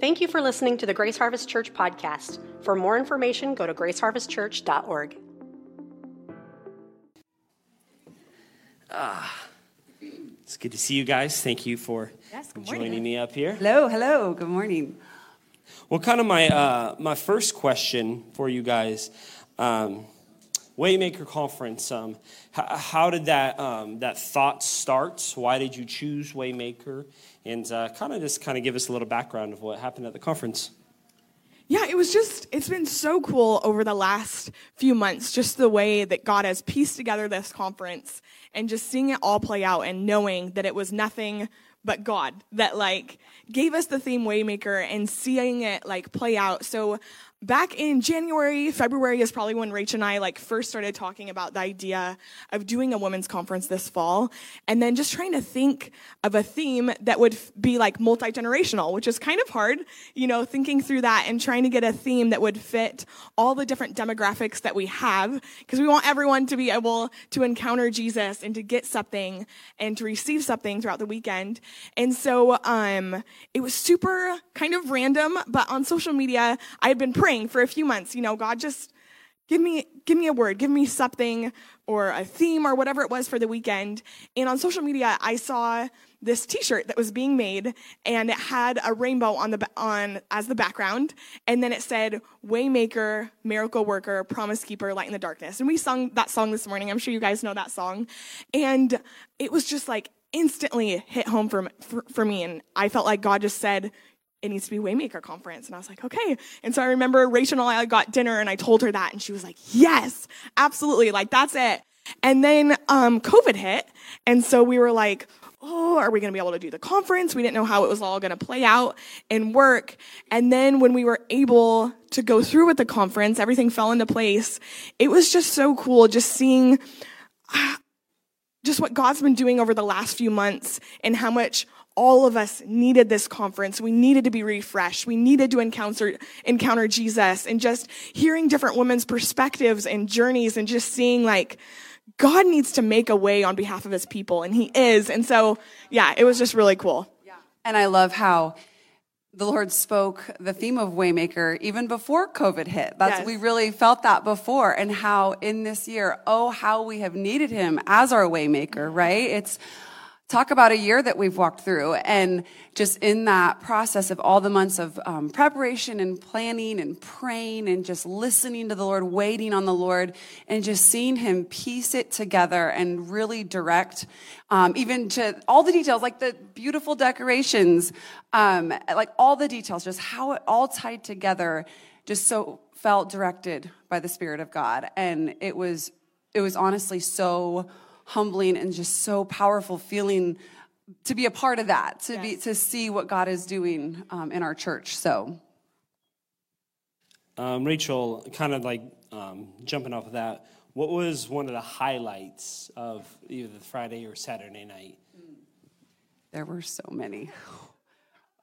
Thank you for listening to the Grace Harvest Church podcast. For more information, go to graceharvestchurch.org. Ah, it's good to see you guys. Thank you for Yes, joining me up here. Hello, hello. Good morning. Well, kind of my uh, my first question for you guys, um, Waymaker Conference. Um, h- how did that um, that thought start? Why did you choose Waymaker? And uh, kind of just kind of give us a little background of what happened at the conference. Yeah, it was just, it's been so cool over the last few months, just the way that God has pieced together this conference and just seeing it all play out and knowing that it was nothing but God that like gave us the theme Waymaker and seeing it like play out. So back in January, February is probably when Rach and I like first started talking about the idea of doing a women's conference this fall and then just trying to think of a theme that would f- be like multi-generational, which is kind of hard, you know, thinking through that and trying to get a theme that would fit all the different demographics that we have because we want everyone to be able to encounter Jesus and to get something and to receive something throughout the weekend. And so um, it was super kind of random, but on social media, I had been praying for a few months, you know, God just give me give me a word give me something or a theme or whatever it was for the weekend. And on social media i saw this t-shirt that was being made and it had a rainbow on the on as the background. And then it said waymaker miracle worker promise keeper light in the darkness. And we sung that song this morning. I'm sure you guys know that song. And it was just like instantly hit home for, for, for me. And i felt like god just said it needs to be Waymaker conference. And I was like, okay. And so I remember Rachel and I got dinner and I told her that and she was like, yes, absolutely. Like that's it. And then, um, COVID hit. And so we were like, oh, are we going to be able to do the conference? We didn't know how it was all going to play out and work. And then when we were able to go through with the conference, everything fell into place. It was just so cool just seeing just what God's been doing over the last few months and how much all of us needed this conference. We needed to be refreshed. We needed to encounter, encounter Jesus and just hearing different women's perspectives and journeys and just seeing like God needs to make a way on behalf of his people and he is. And so, yeah, it was just really cool. And I love how the Lord spoke the theme of Waymaker even before COVID hit. That's Yes. we really felt that before and how in this year, oh how we have needed him as our Waymaker, right? It's talk about a year that we've walked through and just in that process of all the months of um, preparation and planning and praying and just listening to the lord waiting on the lord and just seeing him piece it together and really direct um, even to all the details like the beautiful decorations um, like all the details just how it all tied together just so felt directed by the spirit of god. And it was it was honestly so humbling and just so powerful feeling to be a part of that to be to see what god is doing um, in our church so. Um, Rachel, kind of like um, jumping off of that, what was one of the highlights of either the Friday or Saturday night? there were so many.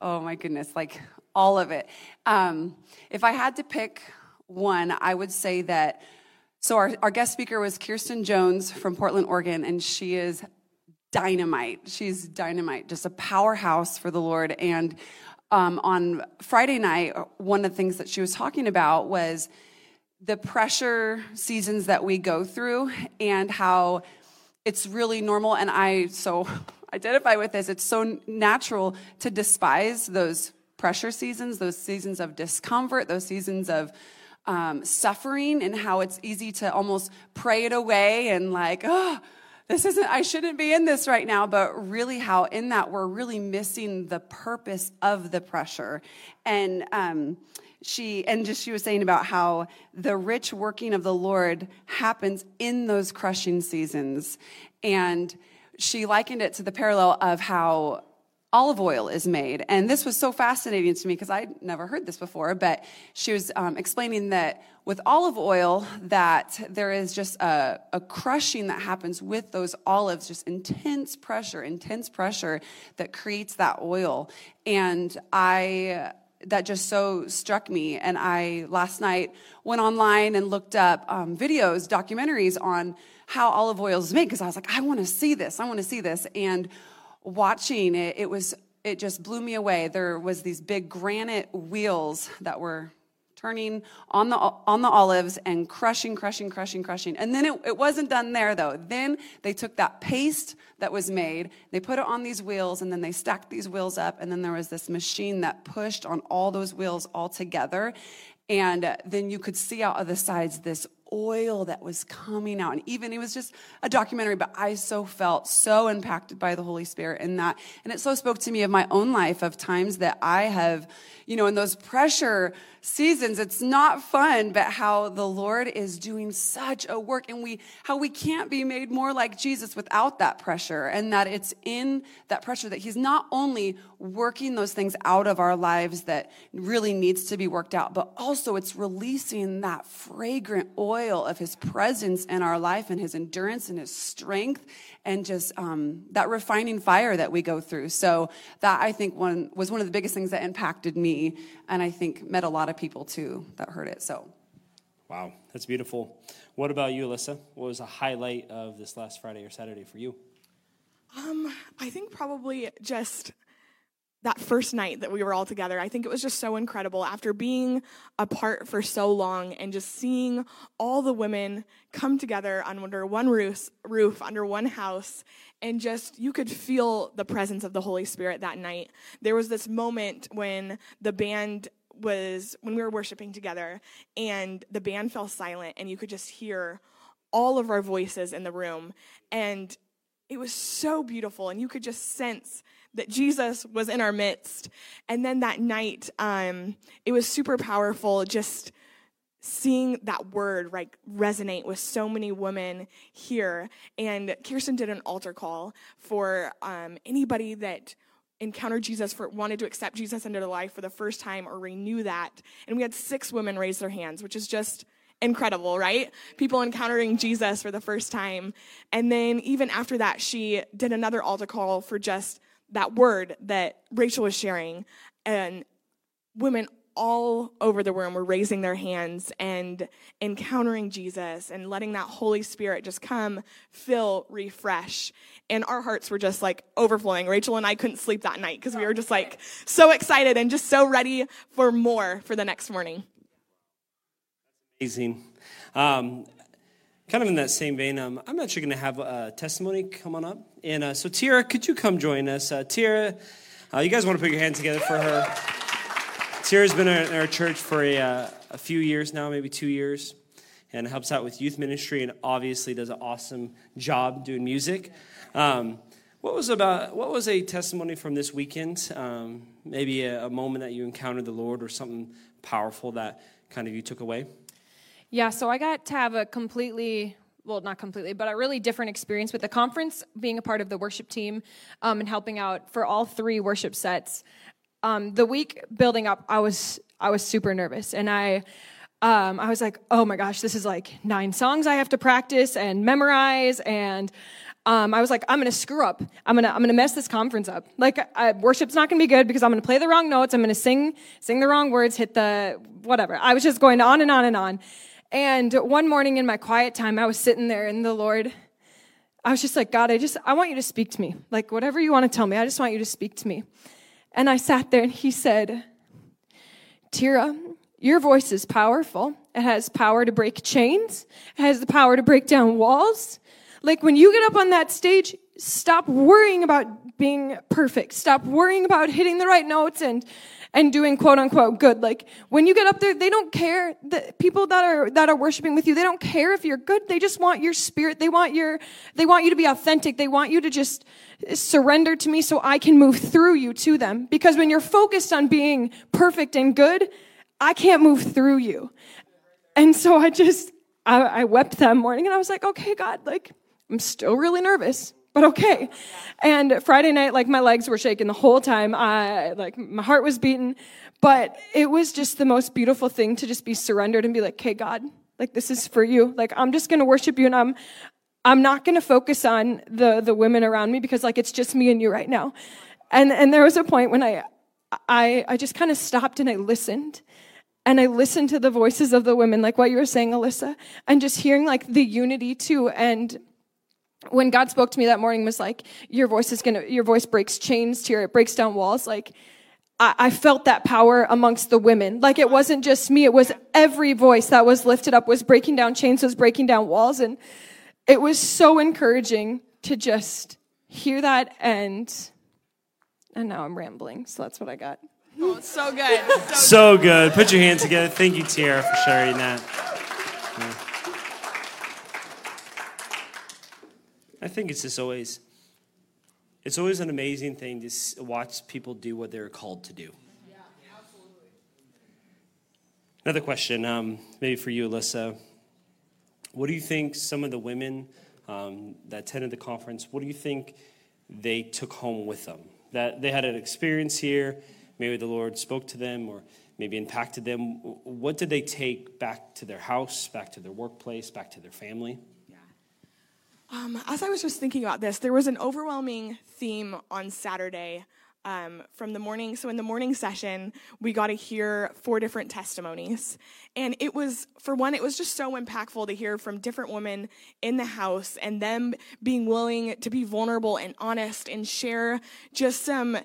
Oh my goodness like all of it. Um, if i had to pick one i would say that so our, our guest speaker was kirsten jones from portland oregon and she is dynamite. She's dynamite just a powerhouse for the lord. And um, on friday night one of the things that she was talking about was the pressure seasons that we go through and how it's really normal. And i so identify with this. It's so natural to despise those pressure seasons those seasons of discomfort those seasons of um, suffering and how it's easy to almost pray it away and like oh this isn't i shouldn't be in this right now. But really how in that we're really missing the purpose of the pressure. And um, she and just she was saying about how the rich working of the lord happens in those crushing seasons. And she likened it to the parallel of how olive oil is made and this was so fascinating to me because i'd never heard this before but she was um, explaining that with olive oil that there is just a, a crushing that happens with those olives just intense pressure intense pressure that creates that oil and i that just so struck me. And I last night went online and looked up um, videos, documentaries on how olive oil is made because I was like, I want to see this. I want to see this. And watching it, it was it just blew me away. There was these big granite wheels that were turning on the on the olives and crushing crushing crushing crushing. And then it, it wasn't done there though. Then they took that paste that was made they put it on these wheels and then they stacked these wheels up and then there was this machine that pushed on all those wheels all together. And then you could see out of the sides this oil that was coming out. And even it was just a documentary, but I so felt so impacted by the Holy Spirit in that. And it so spoke to me of my own life of times that I have, you know, in those pressure seasons, it's not fun, but how the Lord is doing such a work and we, how we can't be made more like Jesus without that pressure. And that it's in that pressure that He's not only working those things out of our lives that really needs to be worked out, but also it's releasing that fragrant oil of His presence in our life and His endurance and His strength and just um, that refining fire that we go through. So that I think one was one of the biggest things that impacted me, and I think met a lot of people too that heard it. So, wow, that's beautiful. What about you, Alyssa? What was a highlight of this last Friday or Saturday for you? Um, I think probably just that first night that we were all together. I think it was just so incredible after being apart for so long and just seeing all the women come together under one roof, roof under one house and just you could feel the presence of the Holy Spirit that night. There was this moment when the band was when we were worshiping together and the band fell silent and you could just hear all of our voices in the room and it was so beautiful and you could just sense that Jesus was in our midst. And then that night, um, it was super powerful just seeing that word like resonate with so many women here. And Kirsten did an altar call for um, anybody that encountered Jesus for wanted to accept Jesus into their life for the first time or renew that. And we had six women raise their hands, which is just incredible, right? People encountering Jesus for the first time. And then even after that, she did another altar call for just that word that Rachel was sharing, and women all over the room were raising their hands and encountering Jesus and letting that Holy Spirit just come, fill, refresh. And our hearts were just like overflowing. Rachel and I couldn't sleep that night because we were just like so excited and just so ready for more for the next morning. Amazing. Um, kind of in that same vein, um, I'm actually going to have a testimony come on up. And uh, so, Tira, could you come join us? Uh, Tira, uh, you guys want to put your hands together for her? Tira's been in our church for a, uh, a few years now, maybe two years, and helps out with youth ministry and obviously does an awesome job doing music. Um, what was about what was a testimony from this weekend? Um, maybe a, a moment that you encountered the Lord or something powerful that kind of you took away? Yeah, so I got to have a completely well, not completely, but a really different experience with the conference, being a part of the worship team um, and helping out for all three worship sets. Um, the week building up, I was I was super nervous, and I um, I was like, oh my gosh, this is like nine songs I have to practice and memorize, and um, I was like, I'm gonna screw up. I'm gonna I'm gonna mess this conference up. Like I, worship's not gonna be good because I'm gonna play the wrong notes. I'm gonna sing sing the wrong words, hit the whatever. I was just going on and on and on. And one morning in my quiet time, I was sitting there and the Lord, I was just like, God, I just, I want you to speak to me. Like, whatever you want to tell me, I just want you to speak to me. And I sat there and he said, Tira, your voice is powerful. It has power to break chains. It has the power to break down walls. Like when you get up on that stage, stop worrying about being perfect. Stop worrying about hitting the right notes and and doing quote unquote good. Like when you get up there, they don't care. The people that are that are worshiping with you, they don't care if you're good. They just want your spirit. They want your they want you to be authentic. They want you to just surrender to me so I can move through you to them. Because when you're focused on being perfect and good, I can't move through you. And so I just I, I wept that morning and I was like, okay, God, like I'm still really nervous but okay. And Friday night, like my legs were shaking the whole time. I, like my heart was beating, but it was just the most beautiful thing to just be surrendered and be like, okay, God, like this is for you. Like I'm just going to worship you and I'm, I'm not going to focus on the, the women around me because like it's just me and you right now. And, and there was a point when I, I, I just kind of stopped and I listened and I listened to the voices of the women, like what you were saying, Alyssa, and just hearing like the unity too. And when God spoke to me that morning was like, your voice is gonna, your voice breaks chains here. It breaks down walls. Like, I, I felt that power amongst the women. Like it wasn't just me. It was every voice that was lifted up was breaking down chains, was breaking down walls. And it was so encouraging to just hear that. And, and now I'm rambling. So that's what I got. Oh, so good. So, So good. Put your hands together. Thank you, Tiara, for sharing that. I think it's just always, it's always an amazing thing to watch people do what they're called to do. Another question, um, maybe for you, Alyssa. What do you think some of the women um, that attended the conference, what do you think they took home with them? That they had an experience here, maybe the Lord spoke to them or maybe impacted them. What did they take back to their house, back to their workplace, back to their family? Um, as I was just thinking about this, there was an overwhelming theme on Saturday um, from the morning. So in the morning session, we got to hear four different testimonies, and it was for one, it was just so impactful to hear from different women in the house and them being willing to be vulnerable and honest and share just some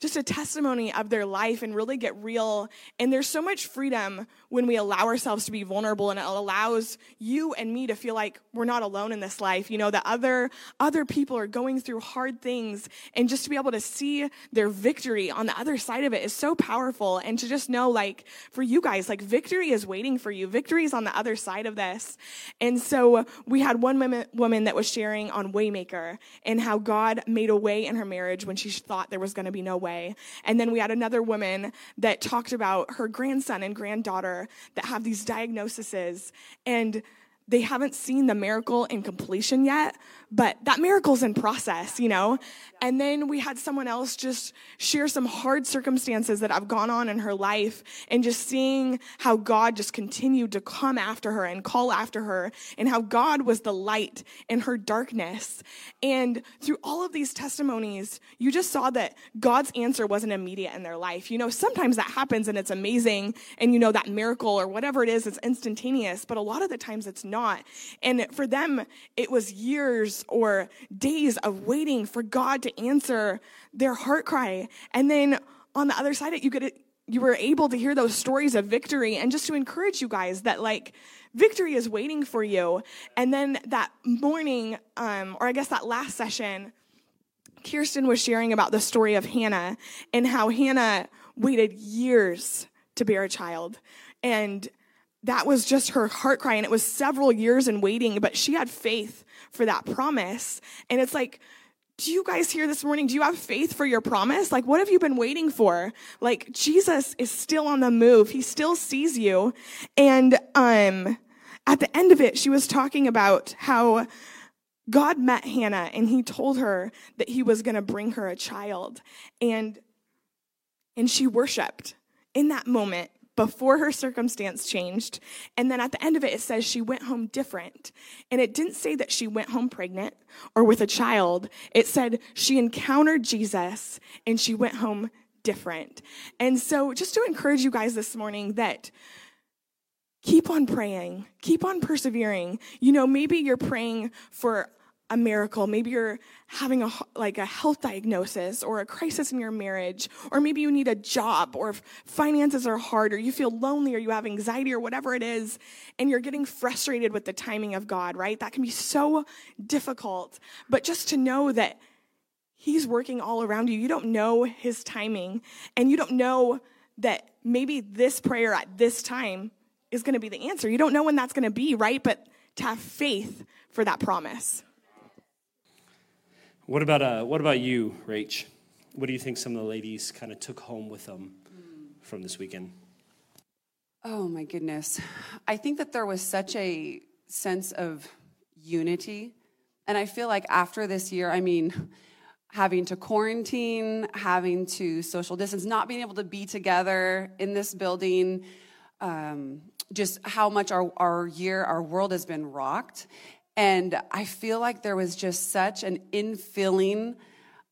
just a testimony of their life and really get real. And there's so much freedom when we allow ourselves to be vulnerable and it allows you and me to feel like we're not alone in this life. You know, that other, other people are going through hard things and just to be able to see their victory on the other side of it is so powerful. And to just know, like, for you guys, like, victory is waiting for you. Victory is on the other side of this. And so we had one woman, that was sharing on Waymaker and how God made a way in her marriage when she thought there was going to be no way. And then we had another woman that talked about her grandson and granddaughter that have these diagnoses. And they haven't seen the miracle in completion yet, but that miracle's in process, you know? And then we had someone else just share some hard circumstances that have gone on in her life and just seeing how God just continued to come after her and call after her and how God was the light in her darkness. And through all of these testimonies, you just saw that God's answer wasn't immediate in their life. You know, sometimes that happens and it's amazing and you know that miracle or whatever it is, it's instantaneous, but a lot of the times it's not. And for them, it was years or days of waiting for God to answer their heart cry. And then on the other side, you could you were able to hear those stories of victory and just to encourage you guys that like victory is waiting for you. And then that morning, um, or I guess that last session, Kirsten was sharing about the story of Hannah and how Hannah waited years to bear a child. And that was just her heart cry. And it was several years in waiting, but she had faith for that promise. And it's like, do you guys hear this morning? Do you have faith for your promise? Like, what have you been waiting for? Like, Jesus is still on the move. He still sees you. And, um, at the end of it, she was talking about how God met Hannah and he told her that he was going to bring her a child. And, and she worshiped in that moment before her circumstance changed. And then at the end of it, it says she went home different. And it didn't say that she went home pregnant or with a child. It said she encountered Jesus and she went home different. And so just to encourage you guys this morning that keep on praying, keep on persevering. You know, maybe you're praying for a miracle. Maybe you're having a like a health diagnosis or a crisis in your marriage, or maybe you need a job or finances are hard or you feel lonely or you have anxiety or whatever it is and you're getting frustrated with the timing of God, right? That can be so difficult. But just to know that he's working all around you. You don't know his timing and you don't know that maybe this prayer at this time is going to be the answer. You don't know when that's going to be, right? But to have faith for that promise. What about, uh, what about you, Rach? What do you think some of the ladies kind of took home with them from this weekend? Oh my goodness. I think that there was such a sense of unity. And I feel like after this year, I mean, having to quarantine, having to social distance, not being able to be together in this building, um, just how much our, our year, our world has been rocked. And I feel like there was just such an infilling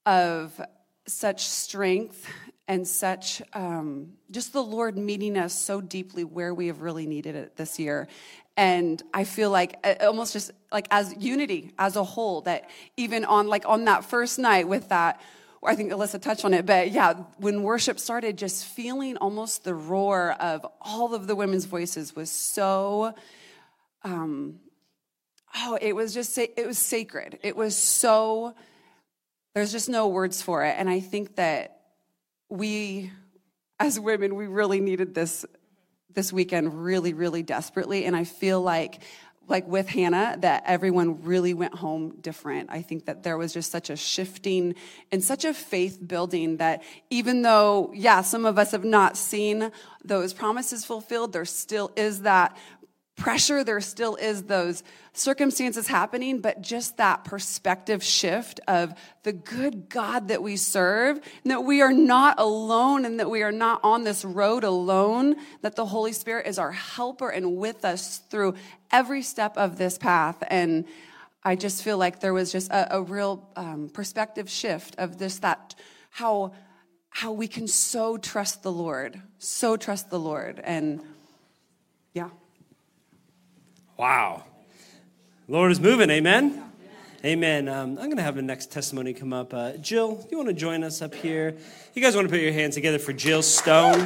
of such strength and such um, just the Lord meeting us so deeply where we have really needed it this year. And I feel like uh, almost just like as unity as a whole, that even on like on that first night with that, I think Alyssa touched on it, but yeah, when worship started, just feeling almost the roar of all of the women's voices was so, um, oh, it was just, it was sacred. It was so, there's just no words for it. And I think that we, as women, we really needed this this weekend really, really desperately. And I feel like like with Hannah, that everyone really went home different. I think that there was just such a shifting and such a faith building that even though, yeah, some of us have not seen those promises fulfilled, there still is that pressure, there still is those circumstances happening, but just that perspective shift of the good God that we serve, and that we are not alone and that we are not on this road alone, that the Holy Spirit is our helper and with us through every step of this path. And I just feel like there was just a, a real um, perspective shift of this, that how, how we can so trust the Lord, so trust the Lord. And yeah. Wow. Lord is moving. Amen. Amen. Um, I'm going to have the next testimony come up. Uh, Jill, you want to join us up here? You guys want to put your hands together for Jill Stone?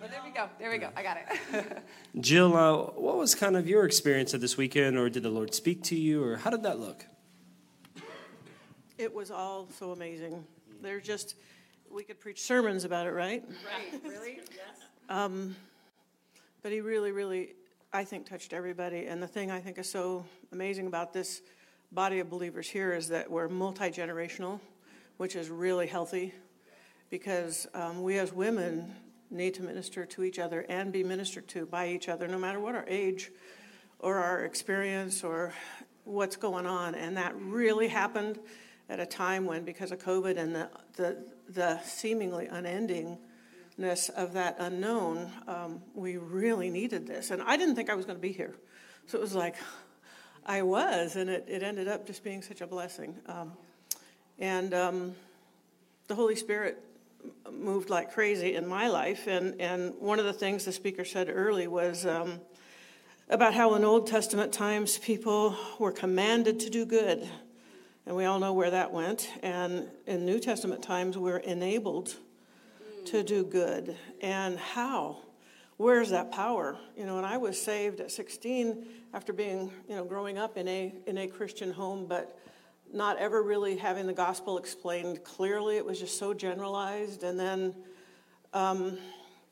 There we go. There we go. I got it. Jill, uh, what was kind of your experience of this weekend, or did the Lord speak to you, or how did that look? It was all so amazing. They're just we could preach sermons about it, right? Right, really? yes. Um, but he really, really, I think, touched everybody. And the thing I think is so amazing about this body of believers here is that we're multi generational, which is really healthy because um, we as women need to minister to each other and be ministered to by each other, no matter what our age or our experience or what's going on. And that really happened at a time when, because of COVID and the, the the seemingly unendingness of that unknown, um, we really needed this. And I didn't think I was going to be here. So it was like, I was, and it, it ended up just being such a blessing. Um, and um, the Holy Spirit moved like crazy in my life. And, and one of the things the speaker said early was um, about how in Old Testament times people were commanded to do good and we all know where that went. And in New Testament times, we're enabled to do good. And how? Where's that power? You know, and I was saved at 16 after being, you know, growing up in a in a Christian home, but not ever really having the gospel explained clearly. It was just so generalized. And then um,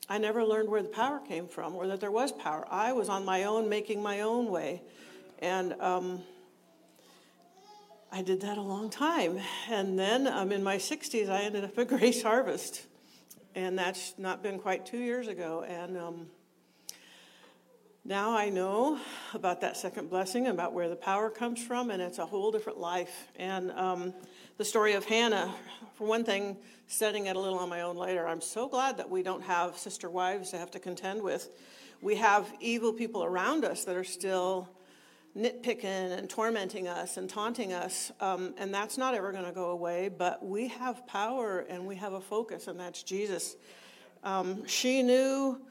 I never learned where the power came from, or that there was power. I was on my own, making my own way, and. Um, I did that a long time. And then um, in my 60s, I ended up at Grace Harvest. And that's not been quite two years ago. And um, now I know about that second blessing, about where the power comes from, and it's a whole different life. And um, the story of Hannah, for one thing, studying it a little on my own later, I'm so glad that we don't have sister wives to have to contend with. We have evil people around us that are still nitpicking and tormenting us and taunting us, um, and that's not ever going to go away. But we have power and we have a focus, and that's Jesus. Um, she knew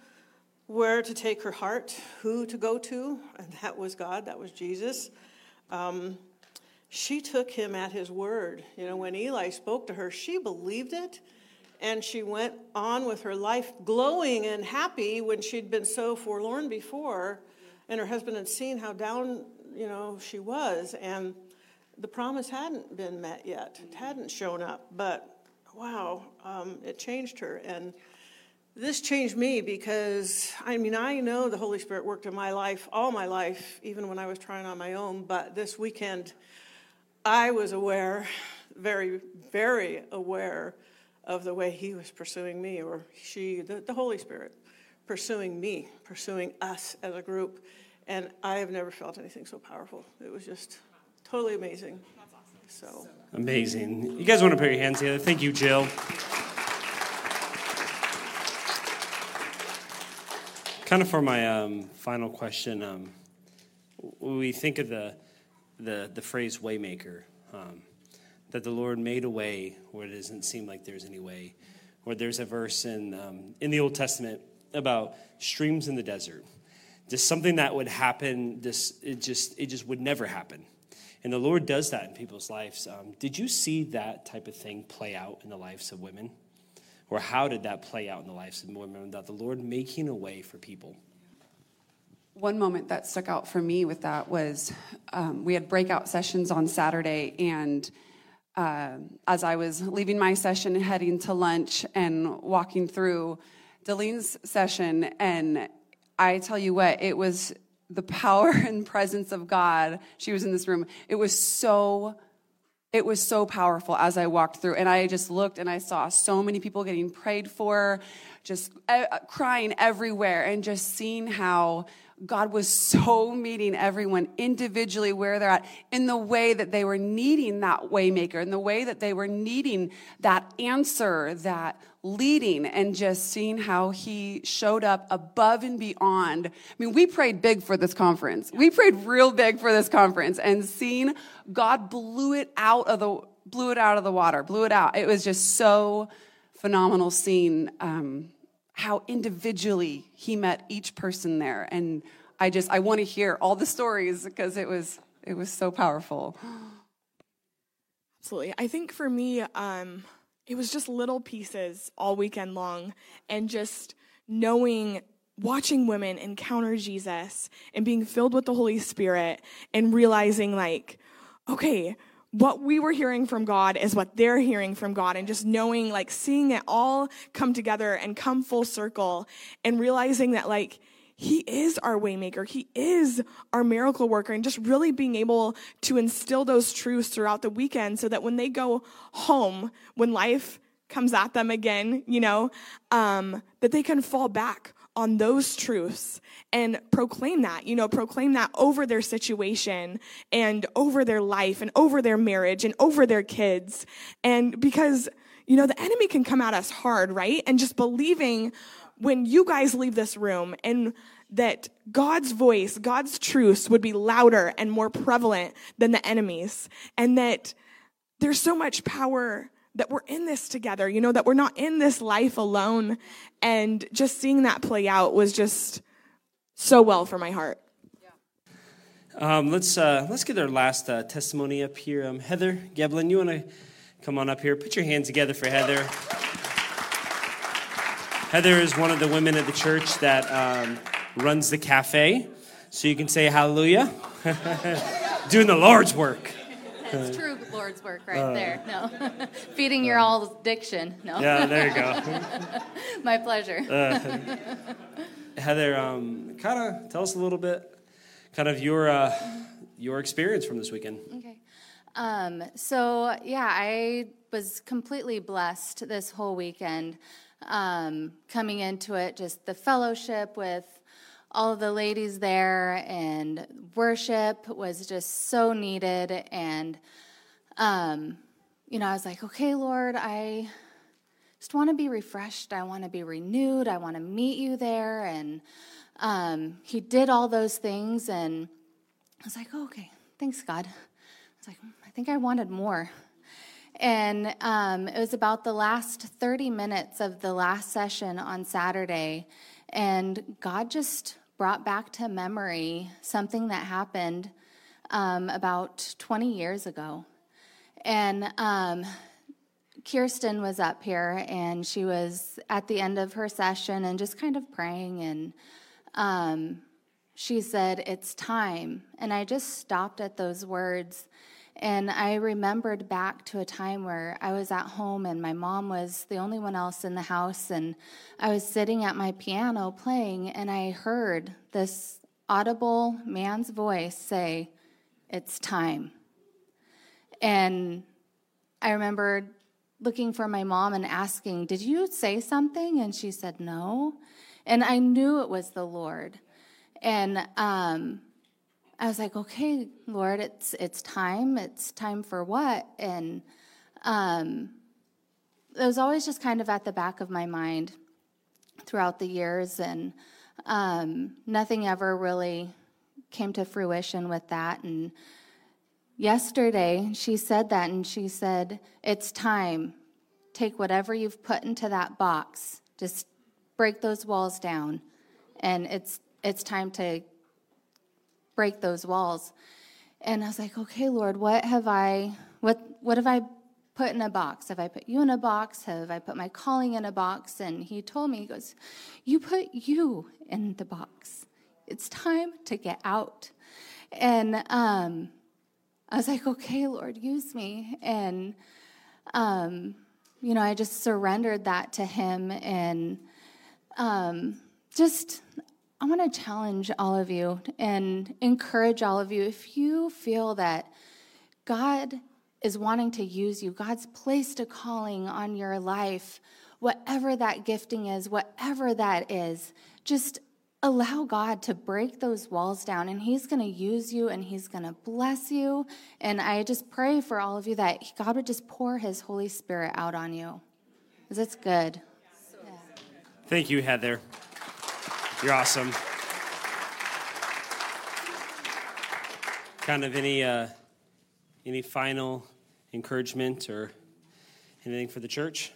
where to take her heart, who to go to, and that was God, that was Jesus. Um, she took him at his word. You know, when Eli spoke to her, she believed it. And she went on with her life glowing and happy when she'd been so forlorn before and her husband had seen how down you know, she was, and the promise hadn't been met yet. It hadn't shown up, but wow, um, it changed her. And this changed me because, I mean, I know the Holy Spirit worked in my life all my life, even when I was trying on my own, but this weekend, I was aware, very, very aware of the way He was pursuing me, or she, the, the Holy Spirit, pursuing me, pursuing us as a group. And I have never felt anything so powerful. It was just totally amazing. So amazing. You guys want to put your hands together? Thank you, Jill. kind of for my um, final question, um, we think of the the, the phrase waymaker, um, that the Lord made a way where it doesn't seem like there's any way, where there's a verse in, um, in the Old Testament about streams in the desert. Just something that would happen, just, it, just, it just would never happen. And the Lord does that in people's lives. Um, did you see that type of thing play out in the lives of women? Or how did that play out in the lives of women? That the Lord making a way for people? One moment that stuck out for me with that was um, we had breakout sessions on Saturday, and uh, as I was leaving my session, heading to lunch, and walking through Delene's session, and I tell you what, it was the power and presence of God. She was in this room. It was so it was so powerful as I walked through. And I just looked and I saw so many people getting prayed for, just uh, crying everywhere, and just seeing how God was so meeting everyone individually where they're at in the way that they were needing that waymaker, in the way that they were needing that answer, that leading, and just seeing how he showed up above and beyond. I mean, we prayed big for this conference. We prayed real big for this conference and seeing God blew it out of the blew it out of the water, blew it out. It was just so phenomenal seeing um, how individually he met each person there. And I just, I want to hear all the stories because it was, it was so powerful. Absolutely. I think for me, um, it was just little pieces all weekend long and just knowing watching women encounter Jesus and being filled with the Holy Spirit and realizing like, okay, what we were hearing from God is what they're hearing from God, and just knowing, like, seeing it all come together and come full circle, and realizing that, like, he is our waymaker. He is our miracle worker and just really being able to instill those truths throughout the weekend so that when they go home, when life comes at them again, you know, um, that they can fall back on those truths and proclaim that, you know, proclaim that over their situation and over their life and over their marriage and over their kids. And because, you know, the enemy can come at us hard, right? And just believing when you guys leave this room and that God's voice, God's truths would be louder and more prevalent than the enemy's, and that there's so much power that we're in this together, you know, that we're not in this life alone. And just seeing that play out was just so well for my heart. Um, let's uh, let's get our last uh, testimony up here. Um, Heather Geblin, you want to come on up here? Put your hands together for Heather. Heather is one of the women at the church that um, runs the cafe, so you can say hallelujah. Doing the Lord's work. That's true Lord's work right uh, there. No. Feeding your all diction. No. Yeah, there you go. My pleasure. Uh, Heather, um, kind of tell us a little bit, kind of your uh, your experience from this weekend. Okay. Um, so yeah, I was completely blessed this whole weekend. Um, coming into it, just the fellowship with all of the ladies there and worship was just so needed. And um, you know i was like okay lord i just want to be refreshed. I want to be renewed. I want to meet you there. And um, he did all those things and i was like oh, okay. Thanks god. I was like i think i wanted more. And um, it was about the last 30 minutes of the last session on saturday and god just brought back to memory something that happened um, about 20 years ago. And um, Kirsten was up here and she was at the end of her session and just kind of praying. And um, she said, It's time. And I just stopped at those words and I remembered back to a time where I was at home and my mom was the only one else in the house, and I was sitting at my piano playing, and I heard this audible man's voice say, It's time. And I remember looking for my mom and asking, Did you say something? And she said, No. And I knew it was the Lord. And um, I was like, okay, Lord, it's it's time. It's time for what? And um, it was always just kind of at the back of my mind throughout the years, and um, nothing ever really came to fruition with that. And yesterday she said that and she said, It's time. Take whatever you've put into that box, just break those walls down. And it's, it's time to break those walls. And I was like, okay, Lord, what have I, what, what have I put in a box? Have I put you in a box? Have I put my calling in a box? And he told me, he goes, you put you in the box. It's time to get out. And um, I was like, okay, Lord, use me. And, um, you know, I just surrendered that to him and um, just, I want to challenge all of you and encourage all of you. If you feel that God is wanting to use you, God's placed a calling on your life, whatever that gifting is, whatever that is, just allow God to break those walls down and He's going to use you and He's going to bless you. And I just pray for all of you that God would just pour His Holy Spirit out on you because it's good. Thank you, Heather. You're awesome. Kind of any uh, any final encouragement or anything for the church?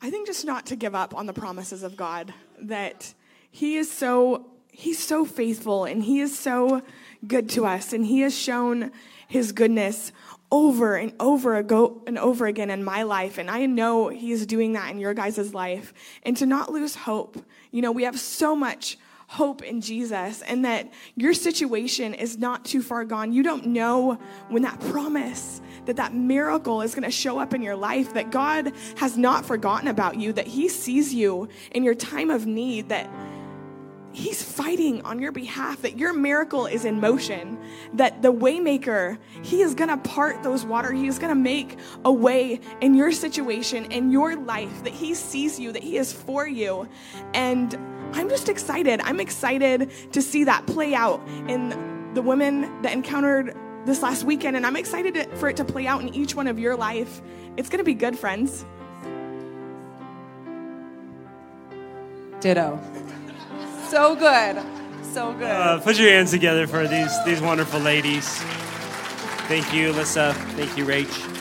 I think just not to give up on the promises of God. That He is so He's so faithful and He is so good to us, and He has shown His goodness over and over ago and over again in my life. And i know he's doing that in your guys' life. And to not lose hope you know we have so much hope in jesus and that your situation is not too far gone. You don't know when that promise that that miracle is going to show up in your life that god has not forgotten about you that he sees you in your time of need that He's fighting on your behalf, that your miracle is in motion, that the waymaker, he is gonna part those water, he is gonna make a way in your situation, in your life, that he sees you, that he is for you. And I'm just excited. I'm excited to see that play out in the women that encountered this last weekend, and I'm excited for it to play out in each one of your life. It's gonna be good, friends. Ditto so good. So good. Uh, put your hands together for these, these wonderful ladies. Thank you, Alyssa. Thank you, Rach.